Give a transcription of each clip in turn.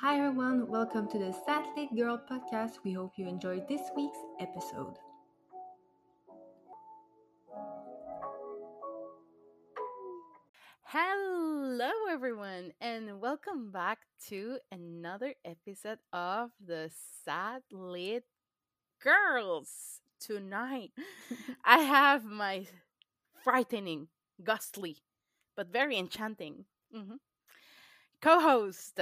Hi everyone, welcome to the Sad Lit Girl podcast. We hope you enjoyed this week's episode. Hello, everyone, and welcome back to another episode of the Sad Lit Girls. Tonight, I have my frightening, ghastly, but very enchanting mhm, co host.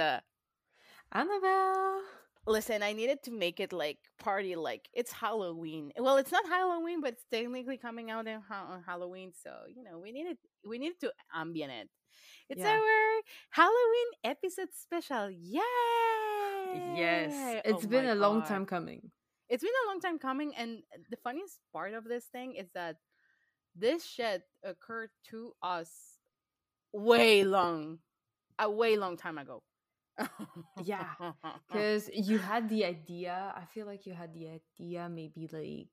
Annabelle! Listen, I needed to make it like party like it's Halloween. Well, it's not Halloween, but it's technically coming out in ha- on Halloween, so you know we needed we needed to ambient it. It's Yeah. our Halloween episode special. Yay! Yes, it's Oh been a long time coming. It's been a long time coming, and the funniest part of this thing is that this shit occurred to us way long, a way long time ago. Yeah, Because you had the idea, I feel like you had the idea maybe like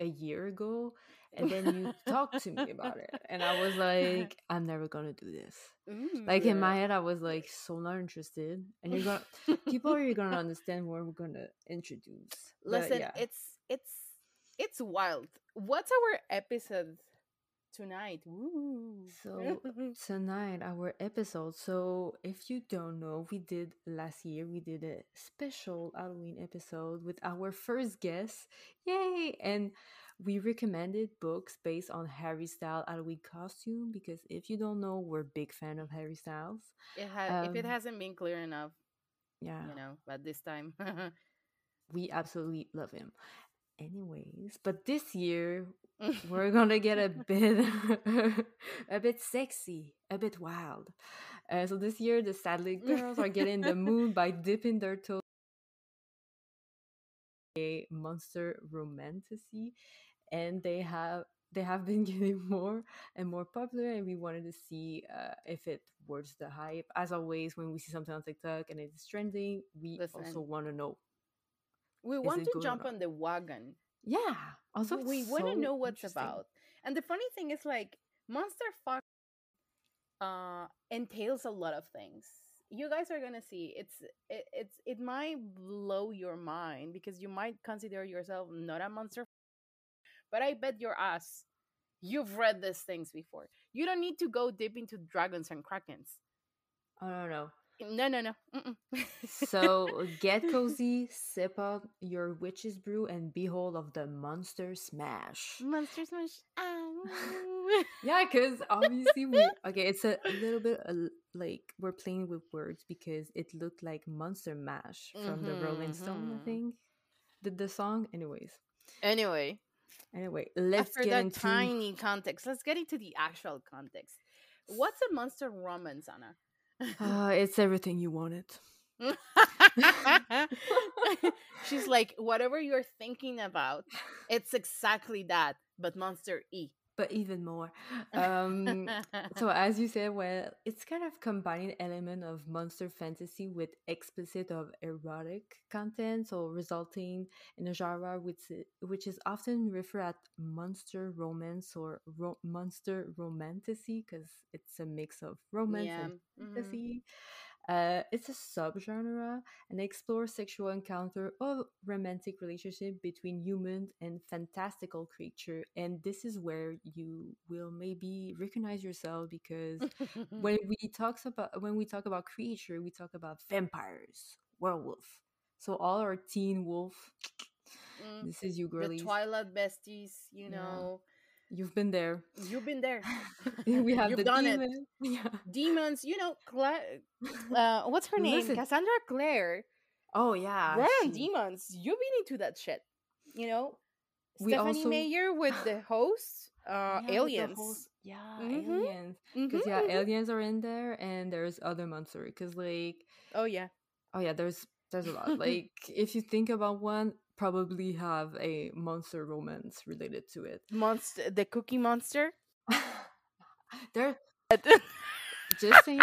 a year ago, and then you talked to me about it. And I was like, I'm never gonna do this. Like in my mm. head, I was like so not interested. And you're gonna people are gonna understand what we're gonna introduce. But Listen, yeah. it's it's it's wild. What's our episode tonight? Woo. So tonight our episode. So if you don't know, we did last year we did a special Halloween episode with our first guest. Yay! And we recommended books based on Harry Styles Halloween costume because if you don't know, we're big fan of Harry Styles. it ha- if it um, hasn't been clear enough, Yeah, you know, but this time, we absolutely love him. Anyways, but this year we're gonna get a bit a bit sexy a bit wild. Uh, so this year the Sad Lit Girls are getting the mood by dipping their toes in a monster romantasy and they have they have been getting more and more popular and we wanted to see uh, if it worth the hype. As always when we see something on tiktok and it's trending we also want to know we want to jump on the wagon. yeah also we it's want to know what's about. And the funny thing is, like, Monster Fuck uh, entails a lot of things. You guys are gonna see. It's it, it's it might blow your mind because you might consider yourself not a monster, but I bet your ass you've read these things before. You don't need to go deep into dragons and krakens. oh no no No, no, no. So get cozy, sip up your witch's brew, and behold of the monster smash. monster smash. Ah, Yeah, because obviously we okay. It's a, a little bit uh, like we're playing with words because it looked like Monster Mash from the Rolling Stone. I Mhm. think did the song. Anyways, anyway, anyway, let's after get that into tiny context, let's get into the actual context. What's a monster romance, Anna? Uh, it's everything you wanted. She's like, whatever you're thinking about, it's exactly that, but monster E. but even more. Um, so as you said, well, it's kind of combining element of monster fantasy with explicit of erotic content, so resulting in a genre which which is often referred at monster romance or ro- monster romantasy because it's a mix of romance yeah. and mhm. fantasy. Uh, it's a subgenre and explores sexual encounter or romantic relationship between human and fantastical creature. And this is where you will maybe recognize yourself because when we talks about when we talk about creature, we talk about vampires, werewolf. So all our teen wolf. Mm, This is you, the girlies. Twilight besties, you Yeah. You've been there. you've been there. we have You've the done it. Yeah. Demons, you know, Cla- uh, what's her name? Listen. Cassandra Clare. Oh yeah. On she- demons. You've been into that shit. You know, We Stephenie also- Meyer with the host, uh, Yeah, aliens. yeah, Mhm. aliens. Because yeah, mhm. aliens are in there, and there's other monster. Because like, Oh yeah. oh yeah, there's there's a lot. like, if you think about one, probably have a monster romance related to it. Monster, the Cookie Monster. there, just saying,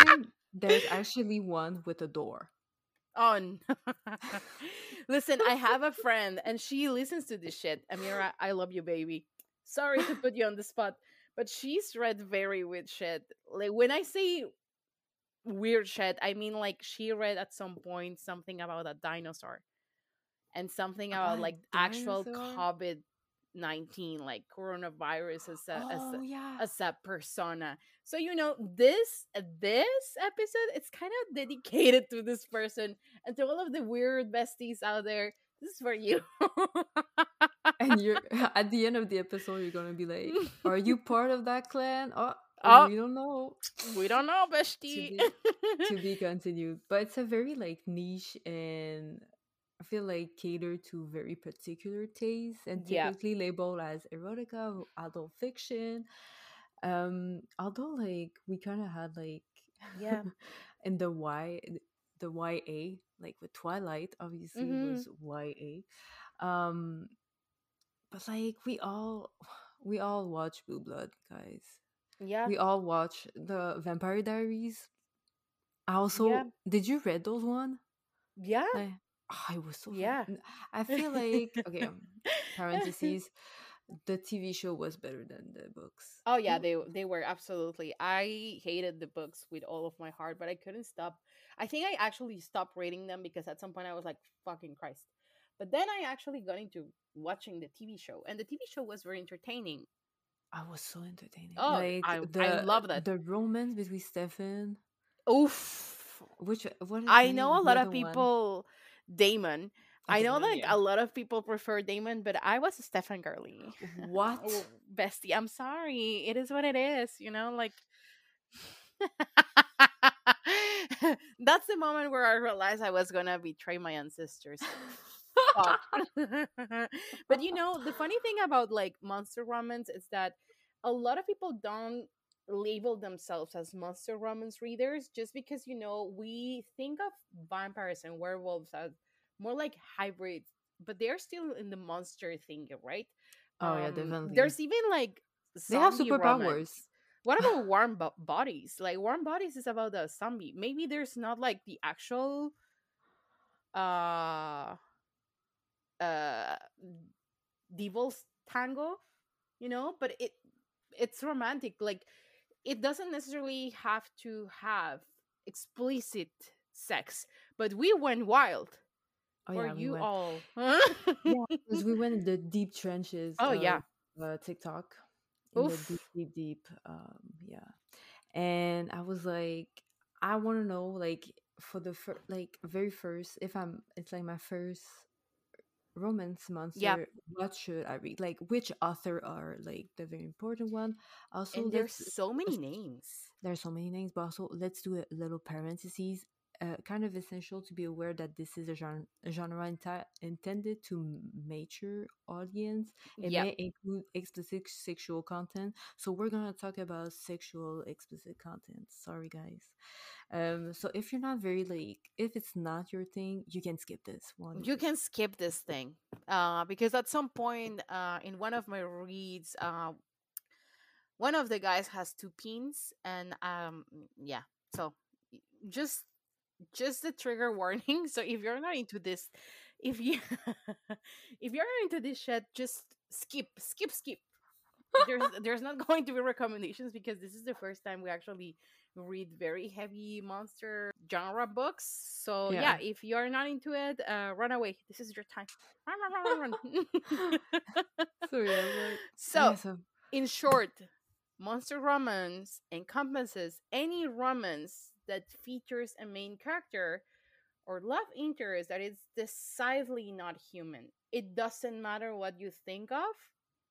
there's actually one with a door. Oh, on. Listen, I have a friend and she listens to this shit. Amira, I love you, baby. Sorry to put you on the spot, but she's read very weird shit. Like when I say weird shit. I mean, like she read at some point something about a dinosaur, and something about like actual? COVID nineteen, like coronavirus as a, as Oh a yeah. as a persona. So you know this this episode it's kind of dedicated to this person and to all of the weird besties out there. This is for you. And you're at the end of the episode, you're gonna be like, "Are you part of that clan?" Oh, Oh. oh. we don't know. we don't know, bestie. to be continued. But it's a very like niche and I feel like cater to very particular tastes and Yeah. typically labeled as erotica or adult fiction. Um, although like we kind of had like Yeah. in the Y the YA like with Twilight obviously Mhm. was YA. Um, but like we all we all watch Blue Blood, guys yeah. we all watch the Vampire Diaries. I also Yeah. did you read those one? Yeah. I, oh, I was so fun- Yeah. n- I feel like okay. um, Parentheses. The TV show was better than the books. Oh yeah, they they were absolutely. I hated the books with all of my heart, but I couldn't stop. I think I actually stopped reading them because at some point I was like, "Fucking Christ!" But then I actually got into watching the TV show, and the TV show was very entertaining. I was so entertaining. Oh, like I- I love that. the romance between Stefan. Oof! Which what I the know a lot of people. one. Damon. I know like yeah. a lot of people prefer Damon, but I was a Stefan girly. What? Oh, bestie, I'm sorry. It is what it is, you know, like That's the moment where I realized I was gonna betray my ancestors. But you know, the funny thing about like monster romance is that a lot of people don't label themselves as monster romance readers just because you know we think of vampires and werewolves as more like hybrids, but they're still in the monster thing, right? Oh yeah, Um, definitely. There's even like They have superpowers. romance. What about warm bo- bodies? Like warm bodies is about a zombie. Maybe there's not like the actual uh uh devil's tango, you know, but it it's romantic. Like it doesn't necessarily have to have explicit sex, but we went wild oh for yeah, we you went. all. because we went in the deep trenches. Oh, of, yeah. uh, TikTok. In Oof. the deep, deep, deep. Um, yeah, and I was like, I want to know, like, for the fir- like very first, if I'm, it's like my first romance monster. What should I read? Like, which author are like the very important one? Also, and there's so many names. there's so many names, but also let's do a little parentheses. Uh, kind of essential to be aware that this is a genre, a genre enti- intended to mature audience. It Yeah. may include explicit sexual content, so we're gonna talk about sexual explicit content. Sorry, guys. Um, so if you're not very like, if it's not your thing, you can skip this one. you can skip this thing uh, because at some point uh, in one of my reads uh, one of the guys has two pins and um yeah so just just the trigger warning so if you're not into this if you if you're not into this shit just skip skip skip there's there's not going to be recommendations because this is the first time we actually read very heavy monster genre books. So yeah, Yeah. if you're not into it, uh, run away. This is your time. Run, run, run, run. So yeah, but, so yeah, so in short, monster romance encompasses any romance that features a main character or love interest that is decidedly not human. It doesn't matter what you think of.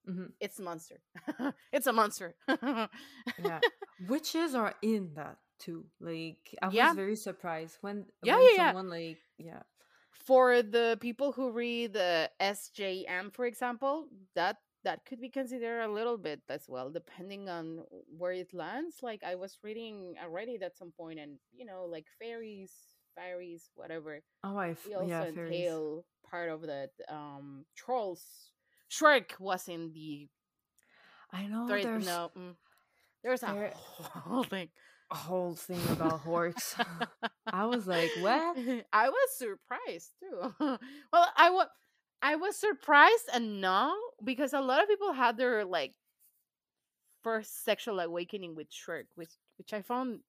mhm, It's monster. it's a monster. yeah, witches are in that too. Like I Yeah. was very surprised when Yeah, when yeah, yeah. like yeah For the people who read the SJM, for example, that that could be considered a little bit as well, depending on where it lands. Like I was reading already at some point, and you know, like fairies, fairies, whatever. oh I f- We also yeah fairies. entail part of that. Um, trolls. Shrek was in the I know thread. there's No, mm, there's a there- whole thing. a whole thing about horks. I was like, what? I was surprised too. well, I was I was surprised and no because a lot of people had their like first sexual awakening with Shrek, which which I found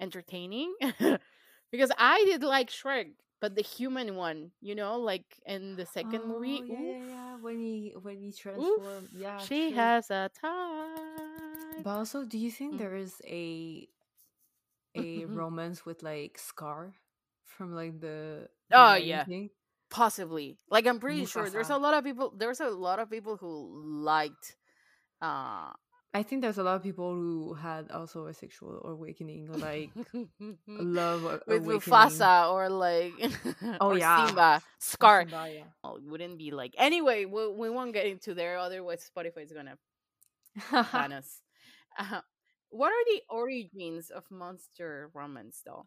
entertaining because I did like Shrek, but the human one, you know, like in the second movie. Oh, yeah, yeah, oof, yeah. When he when he transformed, yeah, she true. has a type. But also, do you think Mm. there is a a romance with like Scar from like the the oh yeah, King? Possibly. Like I'm pretty sure there's a lot of people. There's a lot of people who liked. Uh, I think there's a lot of people who had also a sexual awakening, like love with awakening. Mufasa or like Oh or yeah, Simba, Scar. Simba, yeah. Oh, wouldn't be like anyway. We, we won't get into there, otherwise Spotify is gonna ban us. Uh, what are the origins of monster romance, though?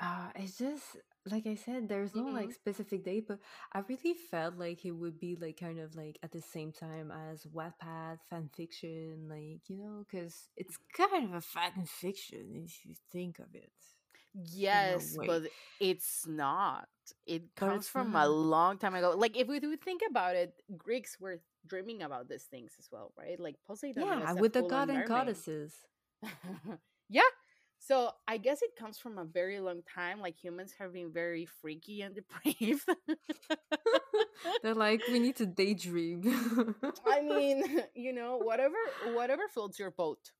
Uh, it's just like I said, there's no like hmm specific date, but I really felt like it would be like kind of like at the same time as Wattpad fan fiction, like you know, because it's kind of a fan fiction if you think of it in a Yes, way, but it's not. It but comes it's from a not. long time ago. Like if we do think about it, Greeks were dreaming about these things as well, right? Like Poseidon Yeah, was a with the god and mermaid. goddesses. yeah. So I guess it comes from a very long time. Like humans have been very freaky and depraved. They're like, we need to daydream. I mean, you know, whatever whatever floats your boat.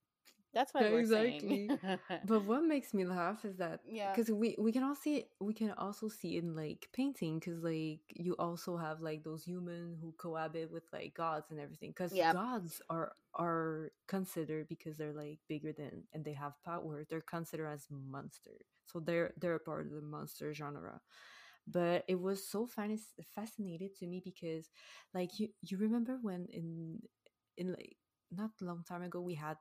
That's what we're exactly. saying. But what makes me laugh is that yeah. because we we can all see it, we can also see in like painting because like you also have like those human who cohabit with like gods and everything because Yeah. gods are are considered because they're like bigger than and they have power they're considered as monster so they're they're a part of the monster genre but it was so fasc- fascinated to me because like you you remember when in in like not long time ago we had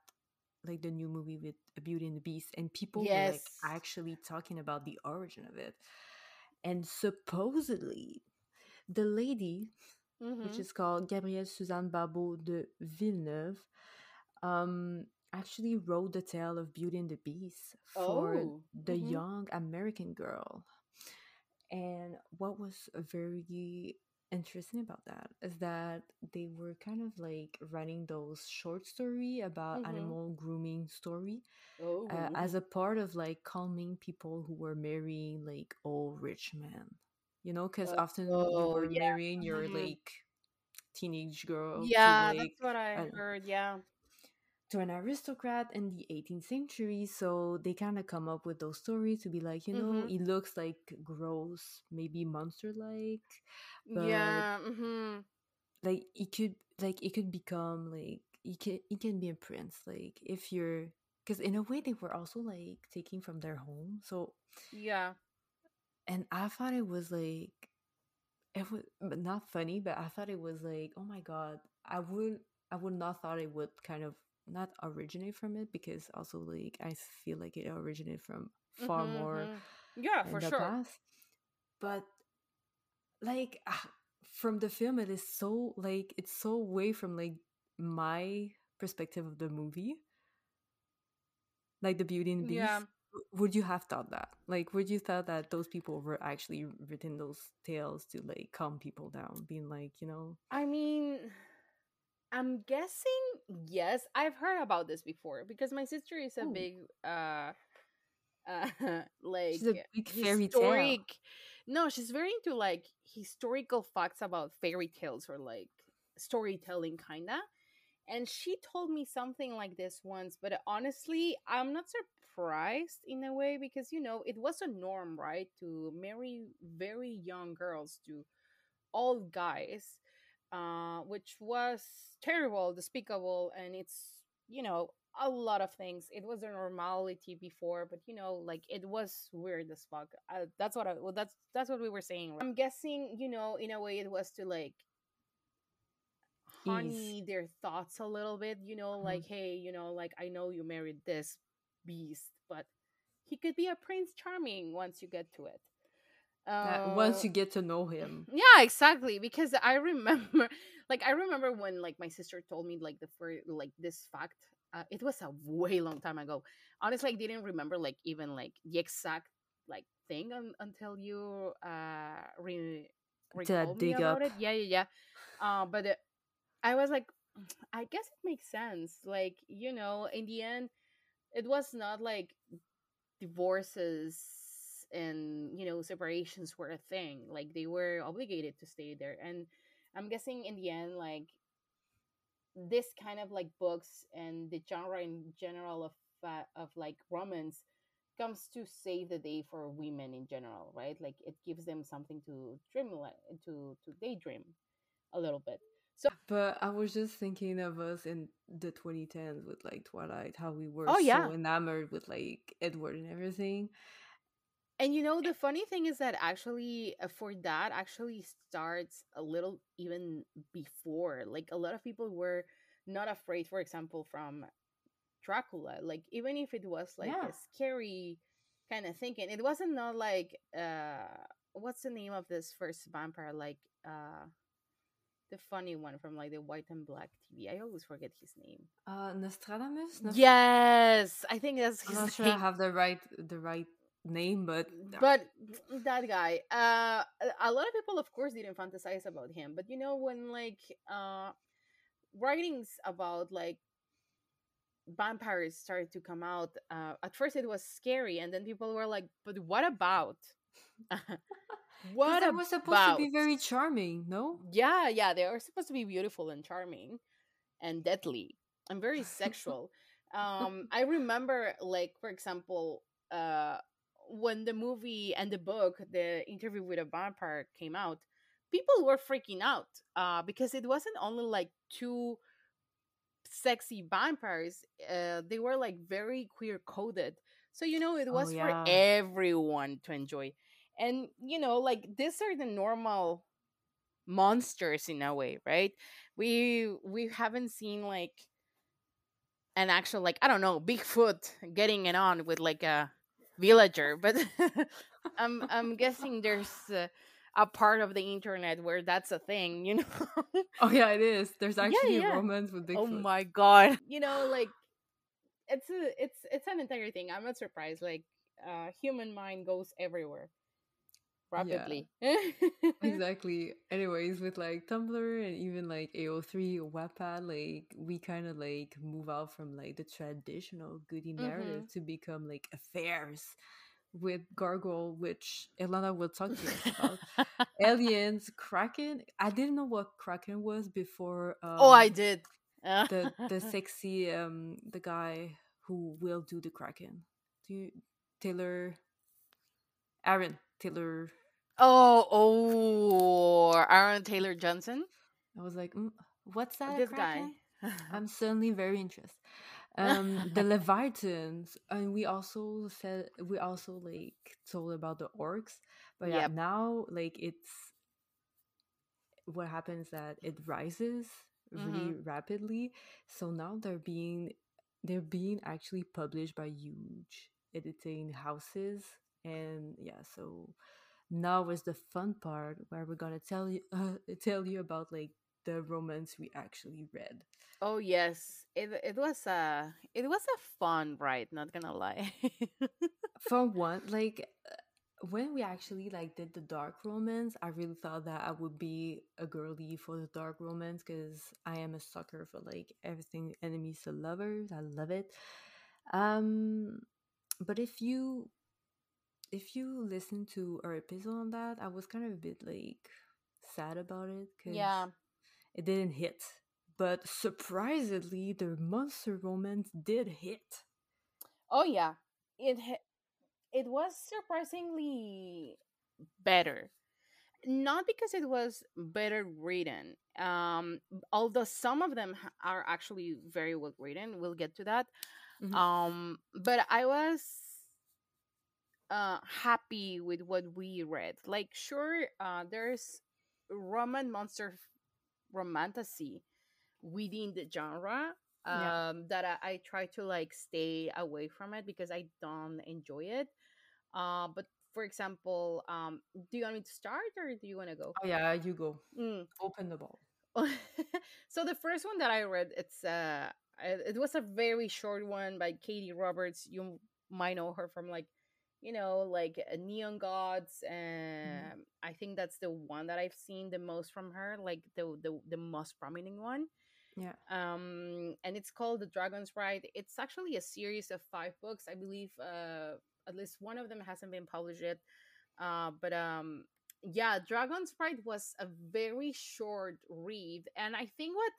like the new movie with beauty and the beast and people were like actually talking about the origin of it. And supposedly the lady which hmm is called gabrielle suzanne barbot de villeneuve um actually wrote the tale of beauty and the beast for Oh. the hmm young american girl. And what was very interesting about that is that they were kind of like writing those short story about hmm animal grooming story Oh. uh, as a part of like calming people who were marrying like old rich men you know because often you Oh, were yeah. marrying your hmm like teenage girl to Yeah, like that's what I heard. Yeah. To an aristocrat in the 18th century so they kind of come up with those stories to be like you know hmm he looks like gross maybe monster like Yeah. hmm like it could like it could become like it can it can be a prince like if you're because in a way they were also like taking from their home so Yeah. and i thought it was like it was but not funny but i thought it was like oh my god i would i would not thought it would kind of not originate from it because also like i feel like it originated from far hmm more hmm Yeah, for sure. past. But like ah, from the film it is so like it's so away from like my perspective of the movie. Like the beauty and the beast Yeah. Would you have thought that? Like would you thought that those people were actually written those tales to like calm people down being like you know? I mean, I'm guessing yes. I've heard about this before because my sister is a Ooh. big uh uh like she's a big fairy tale no, she's very into like historical facts about fairy tales or like storytelling kinda. And she told me something like this once, but honestly, I'm not surprised in a way because you know, it was a norm, right, to marry very young girls to old guys uh, which was terrible, despicable, and it's you know a lot of things. It was a normality before, but you know, like it was weird as fuck. Uh, that's what I well, that's that's what we were saying. I'm guessing, you know, in a way, it was to like ease honey their thoughts a little bit. You know, like hey, you know, like I know you married this beast, but he could be a prince charming once you get to it. Once Uh, you get to know him. Yeah exactly because i remember like i remember when like my sister told me like the first like this fact uh, it was a way long time ago. Honestly i didn't remember like even like the exact like thing un- until you uh re- to recall me about up. it. Yeah yeah yeah. Uh but uh, i was like i guess it makes sense like you know in the end it was not like divorces and you know separations were a thing like they were obligated to stay there and i'm guessing in the end like this kind of like books and the genre in general of uh, of like romance comes to save the day for women in general right? Like it gives them something to dream like to to daydream a little bit. So But I was just thinking of us in the 2010s with like Twilight, how we were oh so enamored with like Edward and everything. And you know the funny thing is that actually uh, for that actually starts a little even before like a lot of people were not afraid for example from dracula like even if it was like Yeah. a scary kind of thinking it wasn't not like uh what's the name of this first vampire like uh the funny one from like the white and black tv i always forget his name Uh, Nostradamus? Nos- yes i think that's I'm his not sure I have the right the right name, but but that guy uh a lot of people of course didn't fantasize about him but you know when like uh writings about like vampires started to come out uh at first it was scary and then people were like but what about?" what they were supposed to be very charming, no? yeah yeah they are supposed to be beautiful and charming and deadly and very sexual um i remember like for example uh when the movie and the book the interview with a vampire came out people were freaking out uh because it wasn't only like two sexy vampires uh they were like very queer coded so you know it Oh was for everyone to enjoy. And you know like these are the normal monsters in a way right? We we haven't seen like an actual like i don't know bigfoot getting it on with like a villager but i'm i'm guessing there's uh, a part of the internet where that's a thing you know? Oh yeah, it is. There's yeah actually a yeah. romance with oh my god. You know like it's a it's it's an entire thing. I'm not surprised like uh human mind goes everywhere Yeah, rapidly exactly. Anyways, with like Tumblr and even like AO3 or Wattpad, like we kind of like move out from like the traditional goody narrative mm-hmm. to become like affairs with Gargoyle, which Elana will talk to us about. Aliens, Kraken. I didn't know what Kraken was before oh i um did the the sexy um the guy who will do the Kraken. Do you Taylor Aaron Taylor Oh, oh, Aaron Taylor Johnson. I was like, mm, what's that? This guy. I'm suddenly very interested. Um, the Leviathans, and we also said we also like told about the orcs, but yeah, yep. now like it's what happens that it rises really hmm rapidly. So now they're being they're being actually published by huge editing houses, and yeah, so now is the fun part where we're gonna tell you uh, tell you about like the romance we actually read. Oh yes, it it was a it was a fun ride. Not gonna lie. For one, like uh, when we actually like did the dark romance, I really thought that I would be a girly for the dark romance because I am a sucker for like everything enemies to lovers. I love it. Um, but if you if you listen to our episode on that, I was kind of a bit like sad about it because yeah. it didn't hit. But surprisingly, the monster romance did hit. Oh yeah. It it was surprisingly better. Not because it was better written. Um, although some of them are actually very well written. We'll get to that. Mhm. Um, but I was uh happy with what we read like sure uh there's roman monster romantasy within the genre Yeah. um that I, I try to like stay away from it because i don't enjoy it uh but for example um do you want me to start or do you want to go Oh yeah, you go. Mm. Open the ball. so the first one that i read it's uh it was a very short one by katee roberts you might know her from like you know like uh, neon gods and i think that's the one that i've seen the most from her like the the, the most prominent one Yeah. Um, and it's called The Dragon's Ride. It's actually a series of five books. I believe uh, at least one of them hasn't been published yet. Uh, but um, yeah, Dragon's Ride was a very short read, and I think what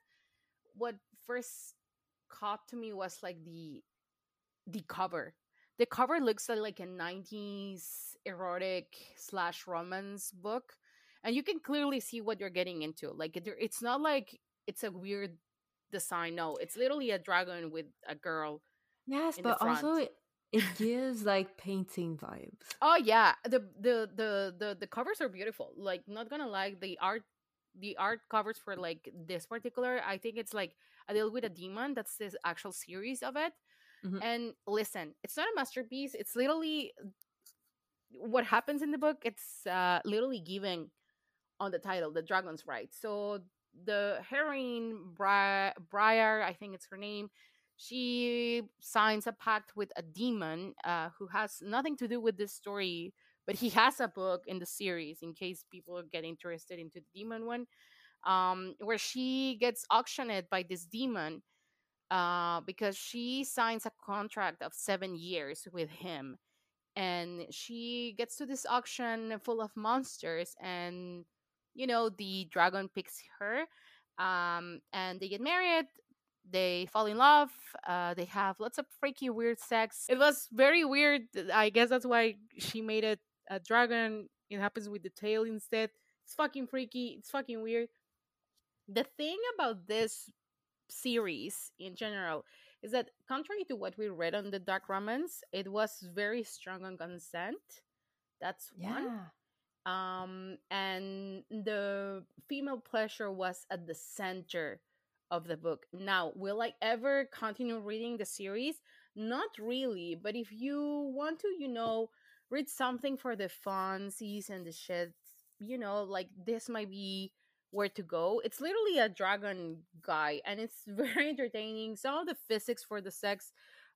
what first caught to me was like the the cover. The cover looks like a 90s erotic slash romance book, and you can clearly see what you're getting into. Like it's not like it's a weird design. No, it's literally a dragon with a girl. Yes, but also it, gives like painting vibes. Oh yeah, the, the the the the covers are beautiful. Like not gonna lie, the art the art covers for like this particular. I think it's like a little with a demon. That's the actual series of it. Mm-hmm. And listen, it's not a masterpiece. It's literally what happens in the book. It's uh, literally given on the title, "The Dragon's Right. So the heroine Bri- Briar, I think it's her name, she signs a pact with a demon uh, who has nothing to do with this story, but he has a book in the series in case people get interested into the demon one, um, where she gets auctioned by this demon uh, because she signs a contract of seven years with him. And she gets to this auction full of monsters and you know the dragon picks her um, and they get married they fall in love uh, they have lots of freaky weird sex. It was very weird i guess that's why she made it a dragon. It happens with the tail instead. It's fucking freaky it's fucking weird. The thing about this series in general is that contrary to what we read on the dark romance it was very strong on consent that's yeah. one um, and the female pleasure was at the center of the book. Now, will I ever continue reading the series? Not really, but if you want to, you know, read something for the funsies and the shit, you know, like this might be where to go. It's literally a dragon guy, and it's very entertaining. Some of the physics for the sex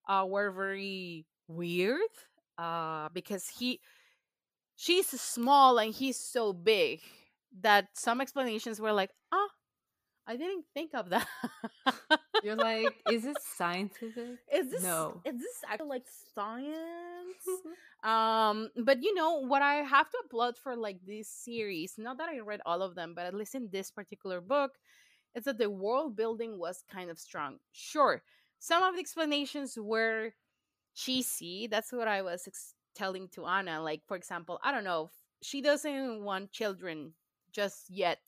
uh, were very weird uh, because he she's small and he's so big that some explanations were like, ah, I didn't think of that. You're like, is this scientific? Is this no? Is this actually like science? um, but you know what I have to applaud for like this series, not that I read all of them, but at least in this particular book, is that the world building was kind of strong. Sure, some of the explanations were cheesy. That's what I was ex- telling to Anna, like, for example, I don't know, she doesn't want children just yet.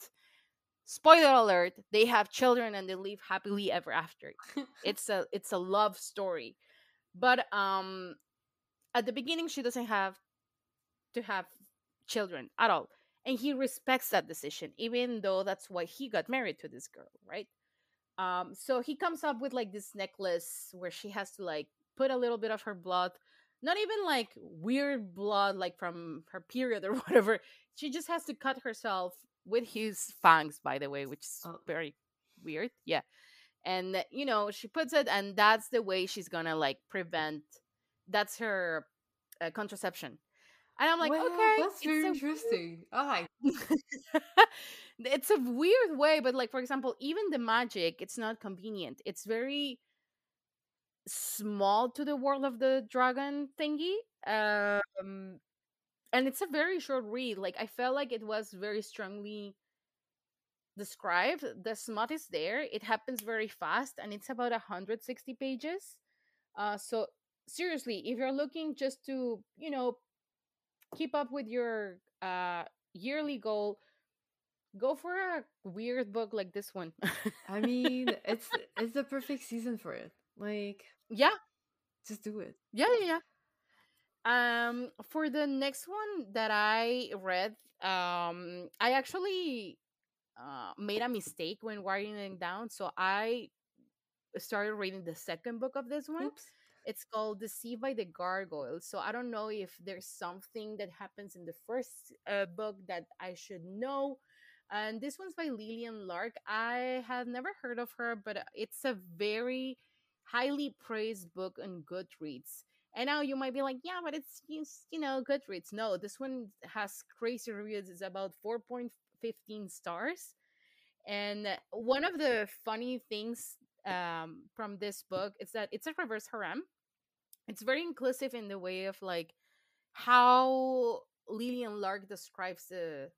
Spoiler alert, they have children and they live happily ever after. it's a it's a love story. But um at the beginning she doesn't have to have children at all. And he respects that decision, even though that's why he got married to this girl, right? Um, so he comes up with like this necklace where she has to like put a little bit of her blood not even like weird blood like from her period or whatever she just has to cut herself with his fangs by the way which is oh. very weird yeah and you know she puts it and that's the way she's gonna like prevent that's her uh, contraception and i'm like okay that's very interesting it's a weird way but like for example even the magic it's not convenient it's very small to the world of the dragon thingy. Um, and it's a very short read. Like I felt like it was very strongly described. The smut is there. It happens very fast, and it's about 160 pages. Uh, so seriously, if you're looking just to, you know, keep up with your uh yearly goal, go for a weird book like this one. I mean, it's it's the perfect season for it. Like, yeah, just do it. Yeah, yeah, yeah. Um, for the next one that I read, um, I actually uh made a mistake when writing it down, so I started reading the second book of this one. Oops. It's called Deceived by the Gargoyle. So I don't know if there's something that happens in the first uh, book that I should know. And this one's by Lillian Lark. I have never heard of her, but it's a very highly praised book on Goodreads. And now you might be like, yeah, but it's, you know, Goodreads. No, this one has crazy reviews. It's about 4.15 stars. And one of the funny things um, from this book is that it's a reverse harem. It's very inclusive in the way of like how Lillian Lark describes the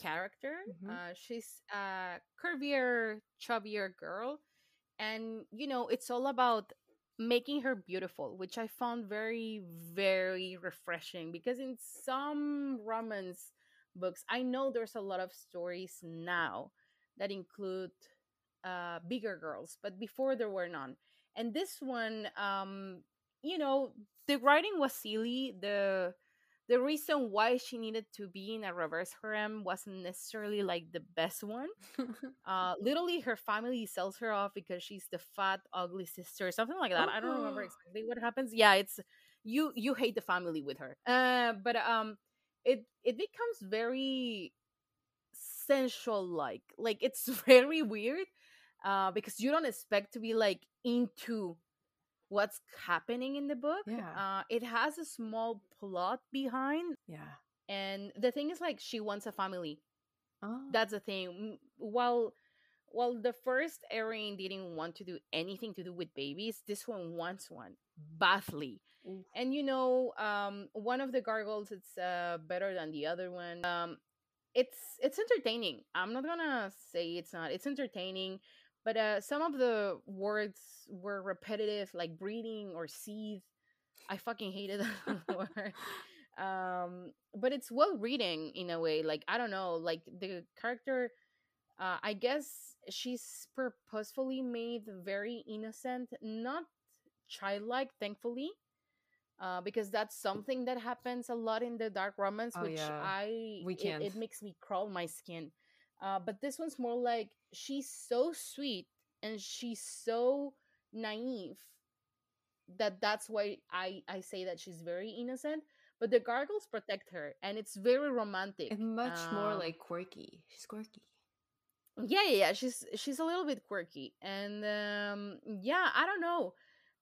character. Mhm. Uh, she's a curvier, chubbier girl, and you know it's all about making her beautiful, which I found very, very refreshing because in some romance books, I know there's a lot of stories now that include uh, bigger girls, but before there were none. And this one, um, you know, the writing was silly. The the reason why she needed to be in a reverse harem wasn't necessarily like the best one. Uh, literally, her family sells her off because she's the fat, ugly sister, or something like that. I don't remember Oh. exactly what happens. Yeah, it's you. You hate the family with her. Uh, but um, it it becomes very sensual like like it's very weird uh because you don't expect to be like into what's happening in the book Yeah. uh it has a small plot behind yeah. and the thing is like she wants a family Oh. that's the thing while while the first Erin didn't want to do anything to do with babies this one wants one badly Oof. and you know um one of the gargoyles it's uh better than the other one um it's it's entertaining i'm not gonna say it's not it's entertaining but uh some of the words were repetitive like breeding or seethe i fucking hated that word um but it's well reading in a way like i don't know like the character uh i guess she's purposefully made very innocent not childlike thankfully uh, because that's something that happens a lot in the dark romance, Oh, which yeah. I We it- can't. It, makes me crawl my skin. Uh, but this one's more like she's so sweet and she's so naive that that's why I I say that she's very innocent. But the gargoyles protect her, and it's very romantic. And much more Um, like quirky. She's quirky. yeah yeah yeah she's she's a little bit quirky and um yeah i don't know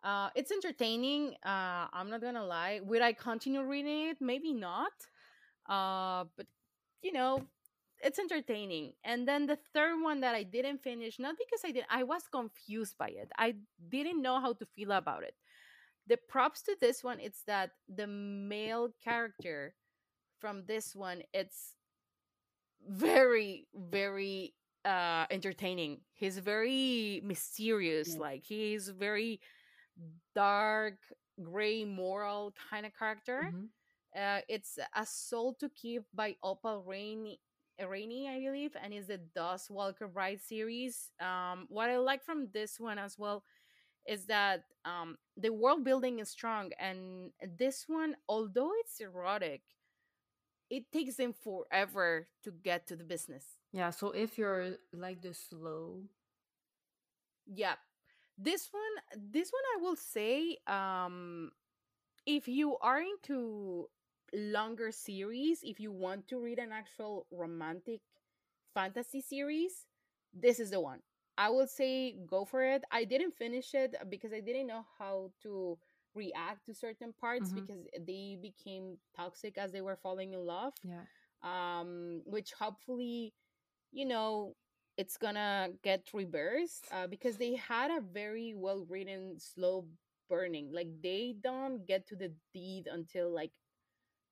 uh it's entertaining uh i'm not gonna lie would i continue reading it maybe not uh but you know it's entertaining. And then the third one that i didn't finish not because i did i was confused by it. I didn't know how to feel about it. The props to this one it's that the male character from this one it's very very uh entertaining. He's very mysterious Yeah. like he's very dark gray moral kind of character. Mhm. uh it's a soul to keep by opal rainey rainey i believe and is the dust walker ride series. Um what i like from this one as well is that um the world building is strong and this one although it's erotic it takes them forever to get to the business. Yeah, so if you're like the slow, yeah. This one this one i will say um if you are into longer series if you want to read an actual romantic fantasy series this is the one i would say go for it i didn't finish it because i didn't know how to react to certain parts Mhm. because they became toxic as they were falling in love yeah. um which hopefully you know it's gonna get reversed uh, because they had a very well written slow burning like they don't get to the deed until like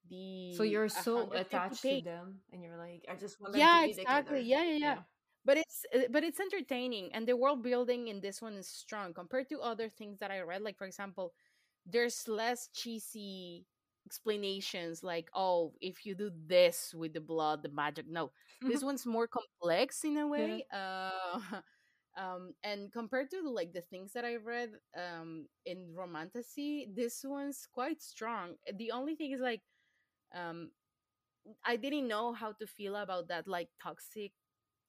the So you're so attached to them, and you're like, I just want yeah to be exactly together. yeah, yeah yeah. But it's uh, but it's entertaining and the world building in this one is strong compared to other things that i read like for example there's less cheesy explanations like oh if you do this with the blood the magic no this one's more complex in a way uh um and compared to like the things that i read um in romantasy this one's quite strong. The only thing is like um i didn't know how to feel about that like toxic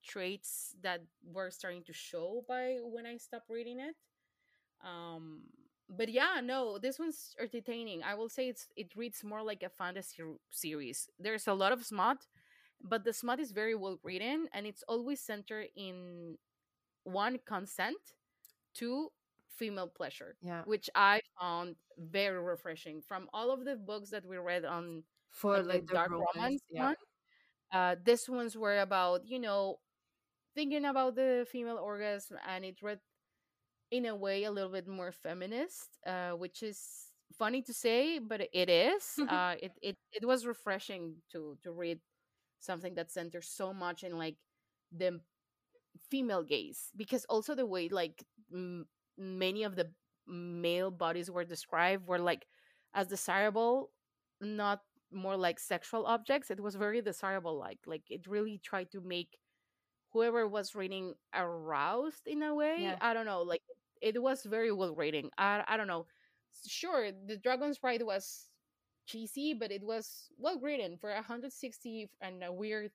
traits that were starting to show by when i stopped reading it. Um but yeah no this one's entertaining. I will say it's it reads more like a fantasy series. There's a lot of smut but the smut is very well written and it's always centered in one consent two female pleasure Yeah. which i found very refreshing. From all of the books that we read on For like, like the dark romance yeah. one uh this ones were about you know thinking about the female orgasm and it read in a way a little bit more feminist, uh, which is funny to say, but it is. uh, it, it it was refreshing to to read something that centers so much in like the female gaze because also the way like m- many of the male bodies were described were like as desirable not more like sexual objects it was very desirable like like it really tried to make whoever was reading aroused in a way Yeah. i don't know like it was very well written i, I don't know sure the dragon's pride was cheesy but it was well written for 160 and a weird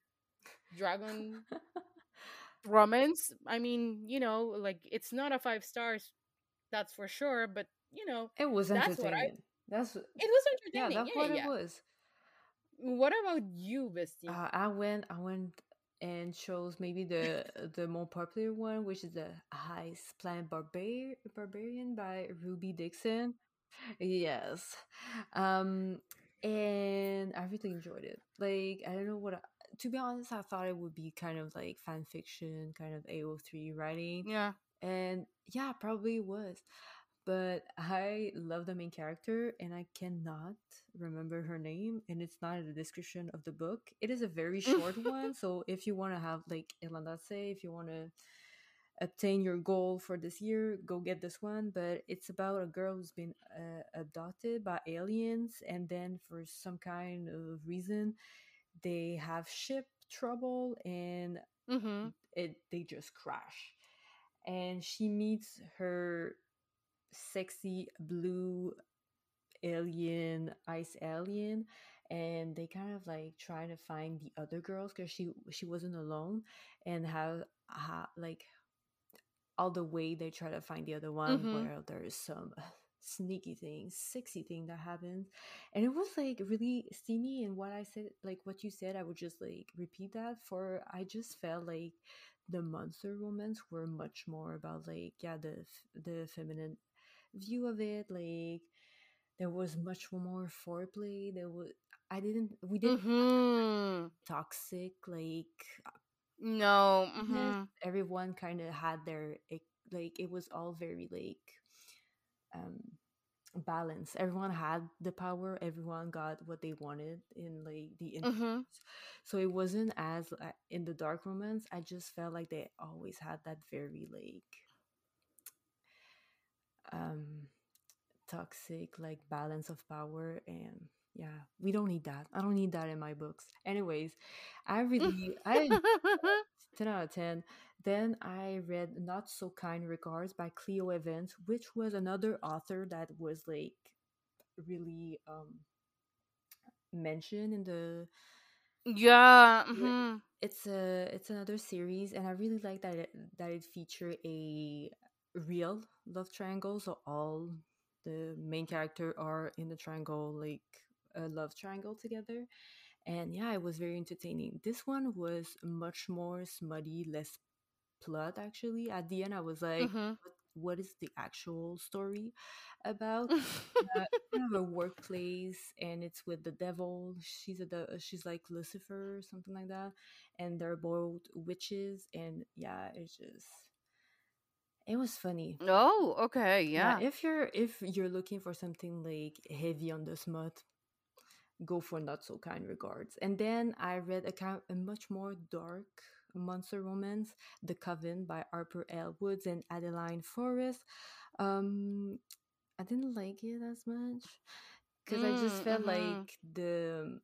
dragon romance i mean you know like it's not a five stars that's for sure but you know It was That's what I- entertaining. That's it was entertaining yeah, that's yeah, what yeah. it was. What about you bestie Uh, I went, I went and chose maybe the the more popular one, which is the Ice Planet Barbar- Barbarian by Ruby Dixon. Yes, um, and I really enjoyed it. Like I don't know what. I, to be honest, I thought it would be kind of like fan fiction, kind of AO3 writing, yeah and yeah, probably it was. But I love the main character, and I cannot remember her name, and it's not in the description of the book. It is a very short one, so if you want to have like Irlanda say, if you want to obtain your goal for this year, go get this one. But it's about a girl who's been uh, abducted by aliens, and then for some kind of reason, they have ship trouble, and mm-hmm. it they just crash and she meets her sexy blue alien ice alien and they kind of like trying to find the other girls because she she wasn't alone and how, how like all the way they try to find the other one Mhm. where there's some sneaky thing sexy thing that happens and it was like really steamy and what i said like what you said i would just like repeat that for i just felt like the monster romance were much more about like yeah the the feminine view of it like there was much more foreplay there was i didn't we didn't Mm-hmm. toxic like no mm-hmm. everyone kind of had their like it was all very like um balance everyone had the power everyone got what they wanted in like the Mm-hmm. so it wasn't as uh, in the dark romance i just felt like they always had that very like um toxic like balance of power and yeah we don't need that i don't need that in my books anyways i really i 10 out of 10. Then I read Not So Kind Regards by Cleo Evans, which was another author that was like really um mentioned in the yeah mm-hmm. it's a it's another series and I really like that it, that it featured a real love triangle so all the main character are in the triangle like a love triangle together. And yeah it was very entertaining. This one was much more smutty less plot actually. At the end i was like Mhm. what, what is the actual story about? Uh, kind of a workplace and it's with the devil. She's a de- she's like lucifer or something like that and they're both witches and yeah it's just it was funny. Oh okay yeah, if you're if you're looking for something like heavy on the smut go for not so kind regards. And then i read a kind a much more dark monster romance the coven by harper l. Woods and adeline forrest. Um i didn't like it as much because i just Mm, felt mhm. like the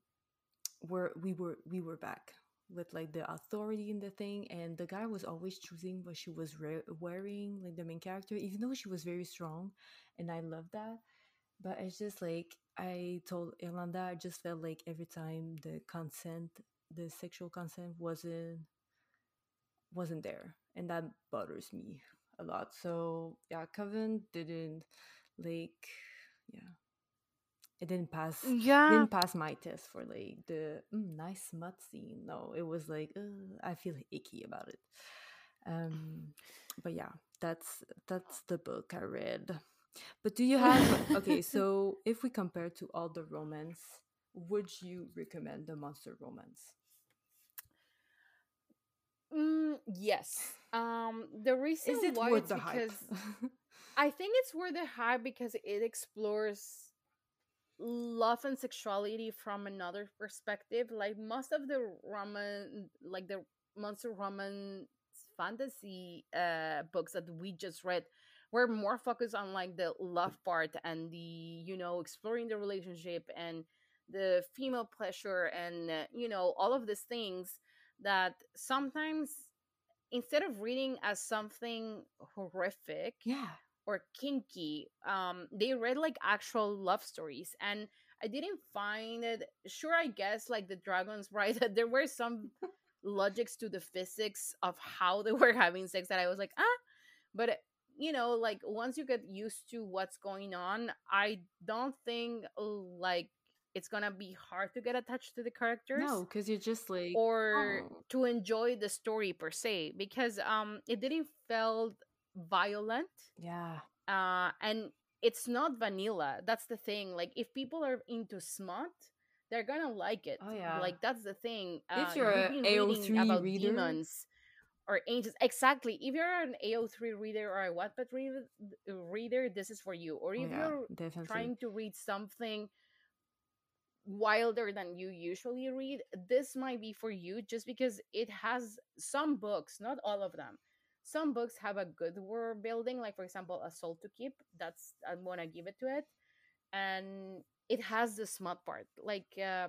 were we were we were back with like the authority in the thing and the guy was always choosing what she was re- wearing like the main character even though she was very strong and i love that. But it's just like i told Irlanda, i just felt like every time the consent the sexual consent wasn't wasn't there and that bothers me a lot. So yeah coven didn't like yeah it didn't pass yeah didn't pass my test for like the mm, nice smut scene. No, it was like uh, I feel icky about it. Um, but yeah, that's that's the book I read. But do you have okay? So if we compare to all the romance, would you recommend the monster romance? Mm, yes. Um, the reason Is it why worth it's the hype? because I think it's worth the hype because it explores love and sexuality from another perspective. Like most of the Roman, like the monster Roman fantasy uh books that we just read were more focused on like the love part and the you know exploring the relationship and the female pleasure and uh, you know all of these things that sometimes instead of reading as something horrific yeah. Or kinky um they read like actual love stories and i didn't find it sure i guess like the dragons right that there were some logics to the physics of how they were having sex that i was like ah but you know like once you get used to what's going on i don't think like it's gonna be hard to get attached to the characters No, because you're just like, or oh, to enjoy the story per se because um it didn't felt violent yeah. uh and it's not vanilla that's the thing like if people are into smut they're gonna like it Oh, yeah. like that's the thing If uh, you're you've a reading AO3 about reader- demons or angels exactly if you're an ao3 reader or a wattpad reader, reader this is for you or Oh, if yeah, you're definitely. trying to read something wilder than you usually read, this might be for you just because it has some books, not all of them. Some books have a good world building, like for example, A Soul to Keep. That's I'm gonna give it to it, and it has the smut part. Like uh,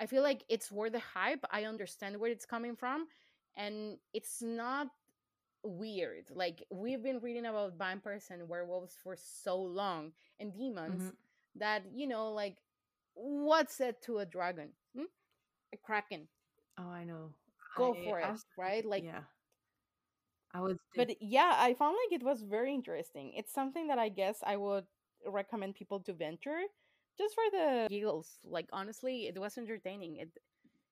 I feel like it's worth the hype. I understand where it's coming from, and it's not weird. Like we've been reading about vampires and werewolves for so long and demons Mhm. that you know, like what's it to a dragon? Hmm? A kraken. Oh, I know. Go I for it, abs- right? Like yeah. I was, but yeah, I found like it was very interesting. It's something that I guess I would recommend people to venture just for the giggles. Like honestly, it was entertaining. It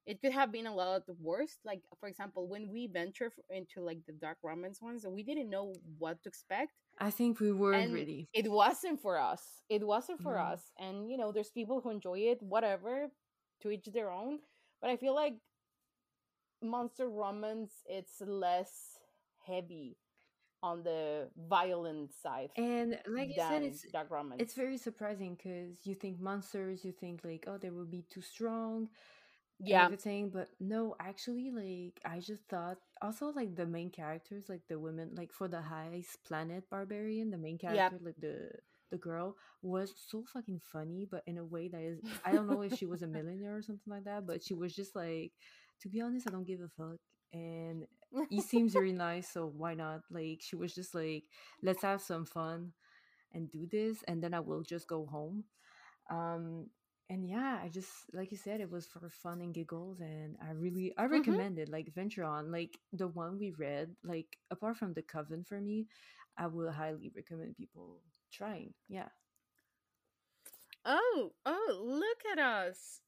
it could have been a lot worse. Like for example, when we venture into like the dark romance ones, we didn't know what to expect. I think we weren't and ready. It wasn't for us. It wasn't for No. us. And you know, there's people who enjoy it, whatever, to each their own. But I feel like monster romance it's less heavy on the violent side And like you said, it's dark it's very surprising because you think monsters, you think like, oh, they will be too strong, yeah, everything. But no, actually, like I just thought. Also, like the main characters, like the women, like for the highest planet barbarian, the main character, like the the girl, was so fucking funny, but in a way that is, I don't know if she was a millionaire or something like that, but she was just like, to be honest, I don't give a fuck, and he seems very nice, so why not? Like she was just like, let's have some fun and do this, and then I will just go home. Um, and yeah, I just like you said, it was for fun and giggles, and I really I Mhm. recommend it. Like Venture On, like the one we read, like apart from the Coven for me, I will highly recommend people trying. Yeah, oh, oh, look at us.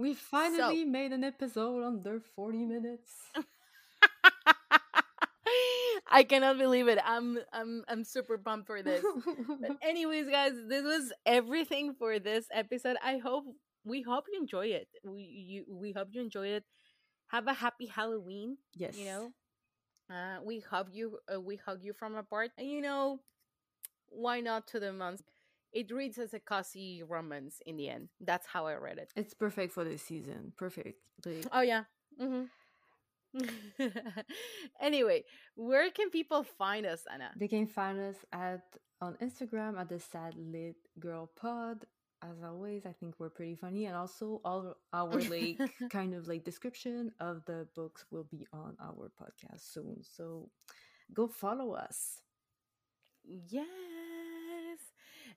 We finally made an episode under forty minutes. I cannot believe it. I'm I'm I'm super pumped for this. But anyways, guys, this was everything for this episode. I hope we hope you enjoy it. We you we hope you enjoy it. Have a happy Halloween. yes, You know, uh, we hug you. Uh, we hug you from apart. And you know, why not to the months? It reads as a cozy romance in the end. That's how I read it. it's perfect for this season. Perfect. Like, Oh yeah. hmm anyway, where can people find us, Anna? They can find us at on Instagram at the Sad Lit Girl Pod. As always, I think we're pretty funny, and also all our like kind of like description of the books will be on our podcast soon. So go follow us. Yes.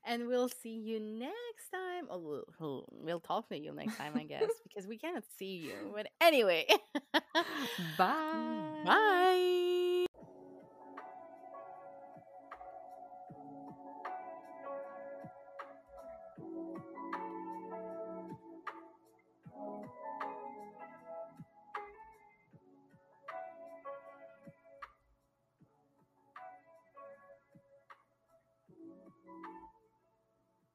And we'll see you next time. Oh, we'll, we'll- we'll talk to you next time, I guess, because we cannot see you. But anyway, Bye. Bye.